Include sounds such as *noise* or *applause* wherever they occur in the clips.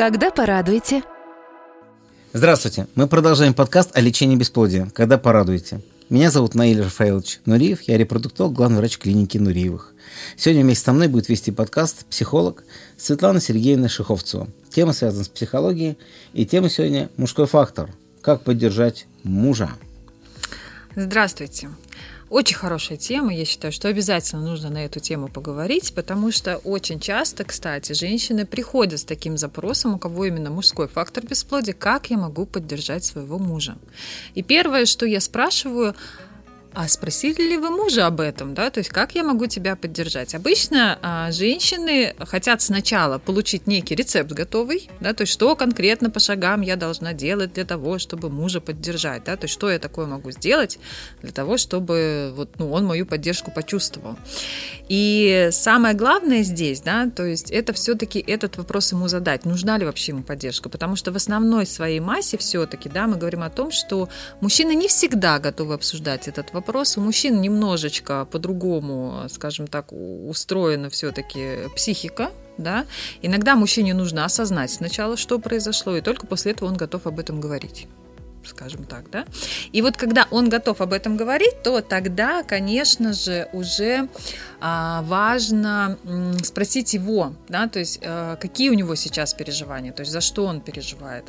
Когда порадуете? Здравствуйте. Мы продолжаем подкаст о лечении бесплодия. Когда порадуете? Меня зовут Наиль Рафаилович Нуриев. Я репродуктолог, главный врач клиники Нуриевых. Сегодня вместе со мной будет вести подкаст психолог Светлана Сергеевна Шиховцева. Тема связана с психологией. И тема сегодня – мужской фактор. Как поддержать мужа. Здравствуйте. Очень хорошая тема. Я считаю, что обязательно нужно на эту тему поговорить, потому что очень часто, кстати, женщины приходят с таким запросом, у кого именно мужской фактор бесплодия, как я могу поддержать своего мужа. И первое, что я спрашиваю, а спросили ли вы мужа об этом, да? То есть как я могу тебя поддержать? Обычно а, женщины хотят сначала получить некий рецепт готовый, да, то есть что конкретно по шагам я должна делать для того, чтобы мужа поддержать, да, то есть что я такое могу сделать для того, чтобы вот, ну, он мою поддержку почувствовал. И самое главное здесь, да, то есть это все-таки этот вопрос ему задать, нужна ли вообще ему поддержка, потому что в основной своей массе все-таки, да, мы говорим о том, что мужчины не всегда готовы обсуждать этот вопрос вопрос. У мужчин немножечко по-другому, скажем так, устроена все-таки психика, да. Иногда мужчине нужно осознать сначала, что произошло, и только после этого он готов об этом говорить скажем так, да. И вот когда он готов об этом говорить, то тогда, конечно же, уже важно спросить его, да, то есть а, какие у него сейчас переживания, то есть за что он переживает.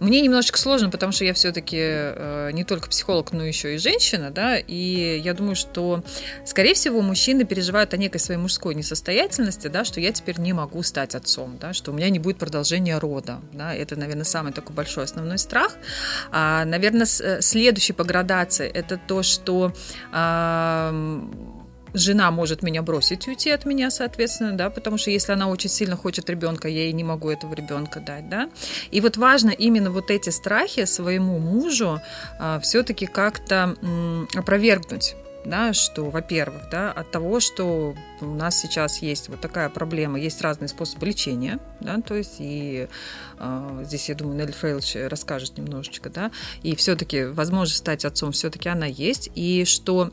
Мне немножечко сложно, потому что я все-таки а, не только психолог, но еще и женщина, да, и я думаю, что, скорее всего, мужчины переживают о некой своей мужской несостоятельности, да, что я теперь не могу стать отцом, да, что у меня не будет продолжения рода, да, это, наверное, самый такой большой основной страх. А, наверное, э, следующий по градации это то, что а, жена может меня бросить, уйти от меня, соответственно, да, потому что если она очень сильно хочет ребенка, я ей не могу этого ребенка дать, да. И вот важно именно вот эти страхи своему мужу а, все-таки как-то м, опровергнуть да, что, во-первых, да, от того, что у нас сейчас есть вот такая проблема, есть разные способы лечения, да, то есть и э, здесь, я думаю, Нелли Фрейлч расскажет немножечко, да, и все-таки возможность стать отцом все-таки она есть, и что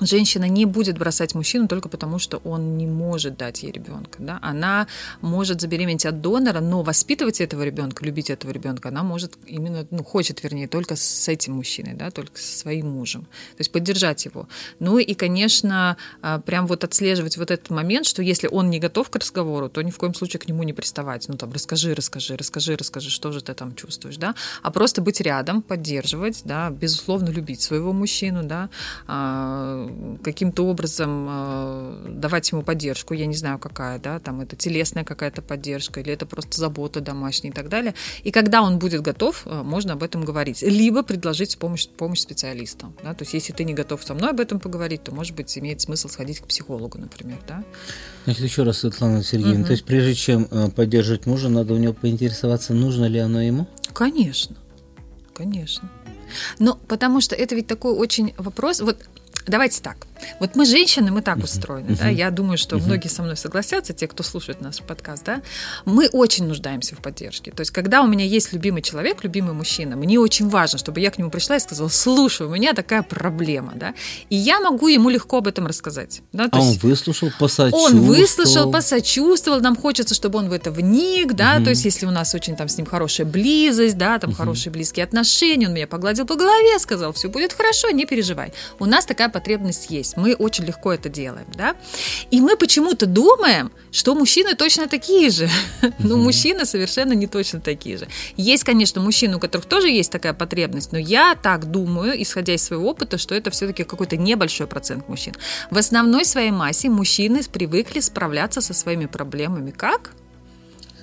женщина не будет бросать мужчину только потому, что он не может дать ей ребенка. Да? Она может забеременеть от донора, но воспитывать этого ребенка, любить этого ребенка, она может именно, ну, хочет, вернее, только с этим мужчиной, да, только со своим мужем. То есть поддержать его. Ну и, конечно, а, прям вот отслеживать вот этот момент, что если он не готов к разговору, то ни в коем случае к нему не приставать. Ну, там, расскажи, расскажи, расскажи, расскажи, что же ты там чувствуешь, да, а просто быть рядом, поддерживать, да, безусловно, любить своего мужчину, да, а, каким-то образом э, давать ему поддержку, я не знаю какая, да, там это телесная какая-то поддержка или это просто забота домашняя и так далее. И когда он будет готов, э, можно об этом говорить. Либо предложить помощь, помощь специалиста. Да? То есть если ты не готов со мной об этом поговорить, то, может быть, имеет смысл сходить к психологу, например. Да? Значит, еще раз, Светлана Сергеевна, угу. то есть прежде чем э, поддерживать мужа, надо у него поинтересоваться, нужно ли оно ему? Конечно, конечно. Но потому что это ведь такой очень вопрос. Вот давайте так. Вот мы женщины, мы так устроены, uh-huh. да. Я думаю, что uh-huh. многие со мной согласятся, те, кто слушает наш подкаст, да. Мы очень нуждаемся в поддержке. То есть, когда у меня есть любимый человек, любимый мужчина, мне очень важно, чтобы я к нему пришла и сказала: слушай, у меня такая проблема, да. И я могу ему легко об этом рассказать. Да? То а есть, он выслушал, посочувствовал. Он выслушал, посочувствовал. Нам хочется, чтобы он в это вник, да. Uh-huh. То есть, если у нас очень там с ним хорошая близость, да, там uh-huh. хорошие близкие отношения, он меня погладил по голове, сказал: все будет хорошо, не переживай. У нас такая потребность есть. Мы очень легко это делаем, да. И мы почему-то думаем, что мужчины точно такие же. *laughs* Но мужчины совершенно не точно такие же. Есть, конечно, мужчины, у которых тоже есть такая потребность, но я так думаю, исходя из своего опыта, что это все-таки какой-то небольшой процент мужчин. В основной своей массе мужчины привыкли справляться со своими проблемами как?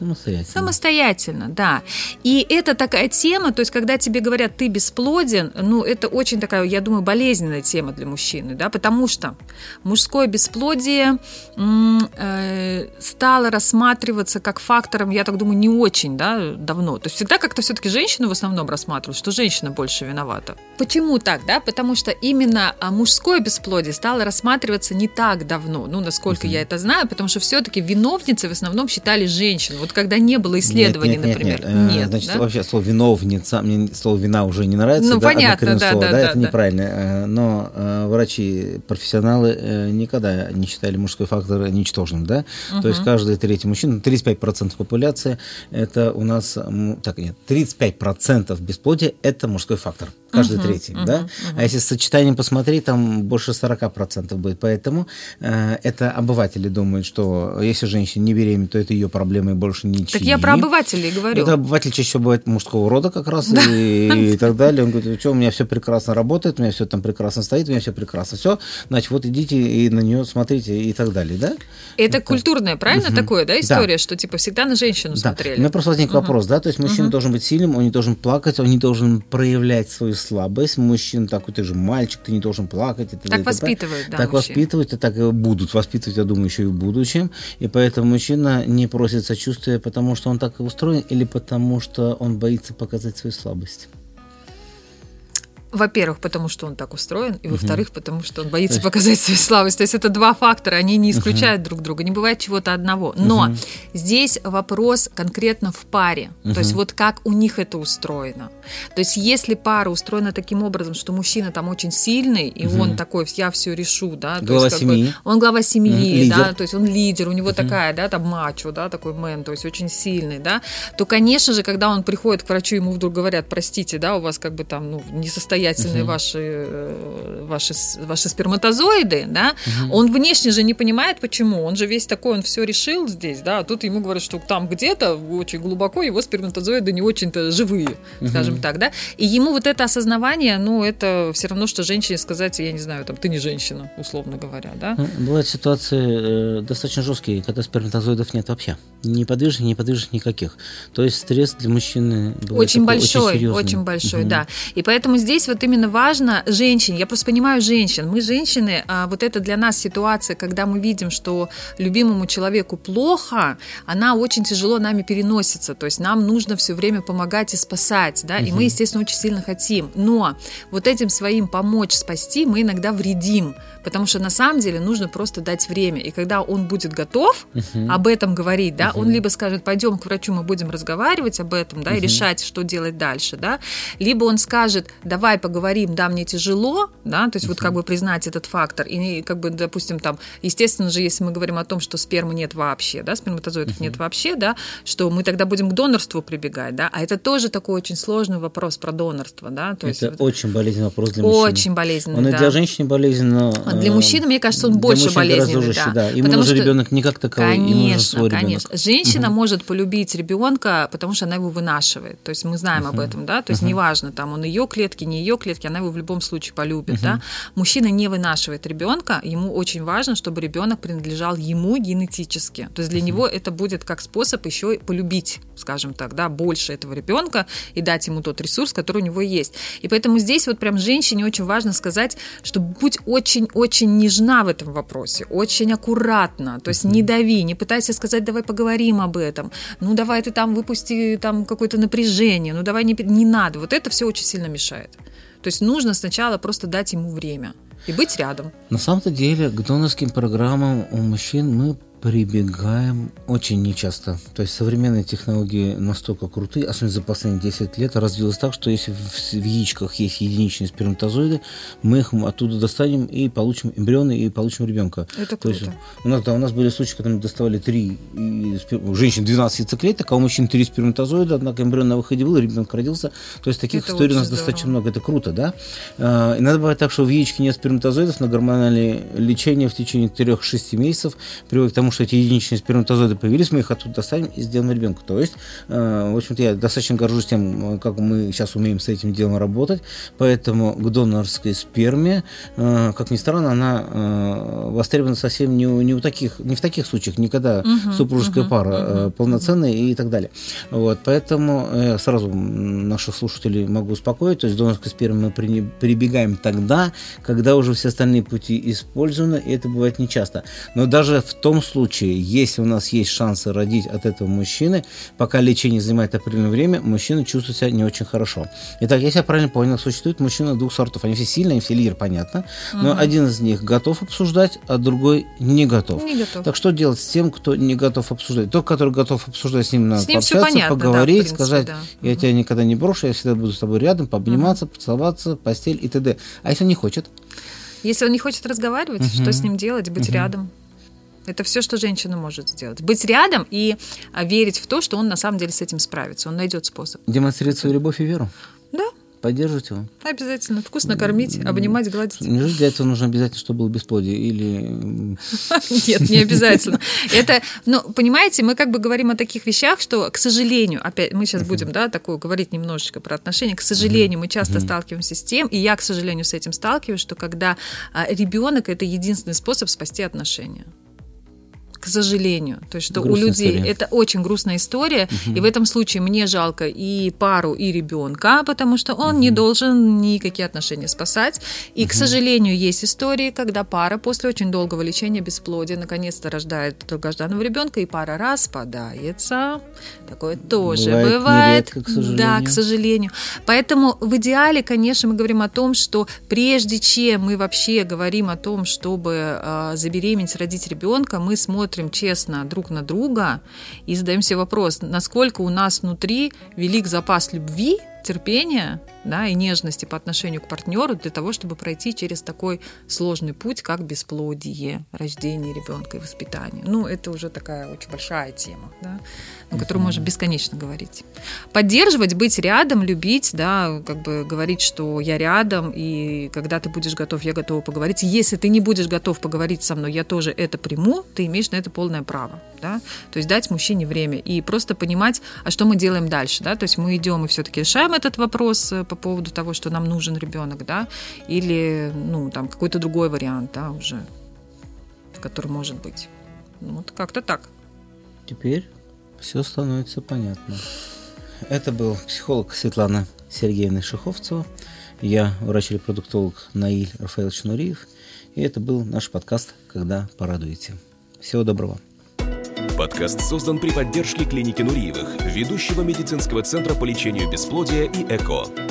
Самостоятельно. Самостоятельно, да. И это такая тема, то есть когда тебе говорят, ты бесплоден, ну, это очень такая, я думаю, болезненная тема для мужчины, да, потому что мужское бесплодие э, стало рассматриваться как фактором, я так думаю, не очень, да, давно. То есть всегда как-то все-таки женщину в основном рассматривают, что женщина больше виновата. Почему так, да? Потому что именно а, мужское бесплодие стало рассматриваться не так давно, ну, насколько uh-huh. я это знаю, потому что все-таки виновницы в основном считали женщин. Вот когда не было исследований, нет, нет, например. Нет, нет. нет Значит, да? вообще слово виновница, мне слово вина уже не нравится. Ну, да, понятно, да, слово, да, да, да, это да. неправильно. Э, но э, врачи, профессионалы э, никогда не считали мужской фактор ничтожным, да? Uh-huh. То есть каждый третий мужчина, 35% популяции, это у нас, так нет, 35% бесплодия – это мужской фактор каждый uh-huh, третий, uh-huh, да? Uh-huh. А если с сочетанием посмотреть, там больше 40% будет. Поэтому э, это обыватели думают, что если женщина не беременна, то это ее проблемы и больше ничьи. Так я про обывателей говорю. Это обыватель чаще всего бывает мужского рода как раз да. и, и так далее. Он говорит, что у меня все прекрасно работает, у меня все там прекрасно стоит, у меня все прекрасно. Все, значит, вот идите и на нее смотрите и так далее, да? Это вот культурное, правильно, uh-huh. такое, да, история, да. что типа всегда на женщину да. смотрели? У меня просто возник uh-huh. вопрос, да, то есть мужчина uh-huh. должен быть сильным, он не должен плакать, он не должен проявлять свою слабость. Мужчина такой, ты же мальчик, ты не должен плакать. Это, так это, воспитывают, да. Так мужчин. воспитывают, и так и будут воспитывать, я думаю, еще и в будущем. И поэтому мужчина не просит сочувствия, потому что он так и устроен, или потому что он боится показать свою слабость. Во-первых, потому что он так устроен, и во-вторых, потому что он боится есть... показать свою слабость. То есть это два фактора, они не исключают uh-huh. друг друга, не бывает чего-то одного. Но uh-huh. здесь вопрос конкретно в паре, uh-huh. то есть вот как у них это устроено. То есть если пара устроена таким образом, что мужчина там очень сильный, и uh-huh. он такой, я все решу, да, глава то есть, семьи. Бы, он глава семьи, uh-huh. да, то есть он лидер, у него uh-huh. такая, да, там мачо, да, такой мэн, то есть очень сильный, да, то, конечно же, когда он приходит к врачу, ему вдруг говорят, простите, да, у вас как бы там, ну, несостоятельный самостоятельные uh-huh. ваши, э, ваши, ваши сперматозоиды, да, uh-huh. он внешне же не понимает, почему. Он же весь такой, он все решил здесь, да, а тут ему говорят, что там где-то очень глубоко его сперматозоиды не очень-то живые, uh-huh. скажем так, да. И ему вот это осознавание, ну, это все равно, что женщине сказать, я не знаю, там, ты не женщина, условно говоря, да. Ну, бывают ситуации э, достаточно жесткие, когда сперматозоидов нет вообще. Неподвижных, неподвижных никаких. То есть стресс для мужчины очень большой, очень, очень большой, uh-huh. да. И поэтому здесь вот именно важно женщине, я просто понимаю женщин, мы женщины, а вот это для нас ситуация, когда мы видим, что любимому человеку плохо, она очень тяжело нами переносится, то есть нам нужно все время помогать и спасать, да, угу. и мы, естественно, очень сильно хотим, но вот этим своим помочь спасти мы иногда вредим, потому что на самом деле нужно просто дать время, и когда он будет готов угу. об этом говорить, да, угу. он либо скажет, пойдем к врачу, мы будем разговаривать об этом, да, угу. и решать, что делать дальше, да, либо он скажет, давай поговорим, да, мне тяжело, да, то есть uh-huh. вот как бы признать этот фактор, и как бы, допустим, там, естественно же, если мы говорим о том, что спермы нет вообще, да, сперматозоидов uh-huh. нет вообще, да, что мы тогда будем к донорству прибегать, да, а это тоже такой очень сложный вопрос про донорство, да, то есть... Это вот, очень болезненный вопрос для мужчины. Очень болезненный, Он да. и для женщин болезнен, но... А для мужчины, мне кажется, он больше болезненный, жестче, да. да. Ему потому нужен что... ребенок не как таковой, конечно, ему нужен свой конечно. ребенок. Женщина может полюбить ребенка, потому что она его вынашивает, то есть мы знаем об этом, да, то есть неважно, там он ее клетки, не ее клетки, она его в любом случае полюбит, uh-huh. да. Мужчина не вынашивает ребенка, ему очень важно, чтобы ребенок принадлежал ему генетически. То есть для uh-huh. него это будет как способ еще полюбить, скажем так, да, больше этого ребенка и дать ему тот ресурс, который у него есть. И поэтому здесь вот прям женщине очень важно сказать, что будь очень-очень нежна в этом вопросе, очень аккуратно, то есть не дави, не пытайся сказать, давай поговорим об этом, ну давай ты там выпусти там какое-то напряжение, ну давай не, не надо. Вот это все очень сильно мешает. То есть нужно сначала просто дать ему время и быть рядом. На самом-то деле к донорским программам у мужчин мы прибегаем очень нечасто. То есть современные технологии настолько крутые, особенно за последние 10 лет, развилось так, что если в, яичках есть единичные сперматозоиды, мы их оттуда достанем и получим эмбрионы и получим ребенка. Это круто. То есть, у, нас, да, у нас были случаи, когда мы доставали 3, у женщин 12 яйцеклеток, а у мужчин 3 сперматозоида, однако эмбрион на выходе был, ребенок родился. То есть таких Это историй у нас здорово. достаточно много. Это круто, да? А, иногда бывает так, что в яичке нет сперматозоидов, на гормональное лечение в течение 3-6 месяцев приводит к тому, что эти единичные сперматозоиды появились, мы их оттуда достанем и сделаем ребенка. То есть, э, в общем-то, я достаточно горжусь тем, как мы сейчас умеем с этим делом работать, поэтому к донорской сперме, э, как ни странно, она э, востребована совсем не, у, не, у таких, не в таких случаях, никогда uh-huh, супружеская uh-huh, пара uh-huh, полноценная и так далее. Вот, поэтому я сразу наших слушателей могу успокоить, то есть донорской спермы мы прибегаем тогда, когда уже все остальные пути использованы, и это бывает нечасто. Но даже в том случае, случае, если у нас есть шансы родить от этого мужчины, пока лечение занимает определенное время, мужчина чувствует себя не очень хорошо. Итак, если я правильно понял, существует мужчина двух сортов. Они все сильные, они все лидеры, понятно. Но угу. один из них готов обсуждать, а другой не готов. Не готов. Так что делать с тем, кто не готов обсуждать? Тот, который готов обсуждать, с ним надо с ним пообщаться, понятно, поговорить, да, принципе, сказать, да. я угу. тебя никогда не брошу, я всегда буду с тобой рядом, пообниматься, угу. поцеловаться, постель и т.д. А если он не хочет? Если он не хочет разговаривать, угу. что с ним делать? Быть угу. рядом. Это все, что женщина может сделать. Быть рядом и а, верить в то, что он на самом деле с этим справится. Он найдет способ. Демонстрировать свою любовь и веру. Да. Поддерживать его. Обязательно. Вкусно кормить, обнимать, гладить. Неужели для этого нужно обязательно, чтобы было бесплодие? Или... Нет, не обязательно. *laughs* Это, ну, понимаете, мы как бы говорим о таких вещах, что, к сожалению, опять, мы сейчас будем, да, такое говорить немножечко про отношения. К сожалению, мы часто сталкиваемся с тем, и я, к сожалению, с этим сталкиваюсь, что когда а, ребенок это единственный способ спасти отношения к сожалению. То есть, что грустная у людей история. это очень грустная история, угу. и в этом случае мне жалко и пару, и ребенка, потому что он угу. не должен никакие отношения спасать. И, угу. к сожалению, есть истории, когда пара после очень долгого лечения бесплодия наконец-то рождает долгожданного ребенка, и пара распадается. Такое тоже бывает. бывает. Нередко, к сожалению. Да, к сожалению. Поэтому в идеале, конечно, мы говорим о том, что прежде чем мы вообще говорим о том, чтобы э, забеременеть, родить ребенка, мы смотрим смотрим честно друг на друга и задаем себе вопрос, насколько у нас внутри велик запас любви, терпения да, и нежности по отношению к партнеру для того, чтобы пройти через такой сложный путь, как бесплодие, рождение ребенка и воспитание. Ну, это уже такая очень большая тема, да, на которую можно бесконечно говорить. Поддерживать, быть рядом, любить, да, как бы говорить, что я рядом, и когда ты будешь готов, я готова поговорить. Если ты не будешь готов поговорить со мной, я тоже это приму, ты имеешь на это полное право. Да? То есть дать мужчине время и просто понимать, а что мы делаем дальше. Да? То есть мы идем и все-таки решаем этот вопрос э, по поводу того, что нам нужен ребенок, да, или ну, там какой-то другой вариант, да, уже, который может быть. Вот как-то так. Теперь все становится понятно. Это был психолог Светлана Сергеевна Шиховцева. Я врач-репродуктолог Наиль Рафаэлович Нуриев. И это был наш подкаст «Когда порадуете». Всего доброго. Подкаст создан при поддержке клиники Нуриевых, ведущего медицинского центра по лечению бесплодия и ЭКО.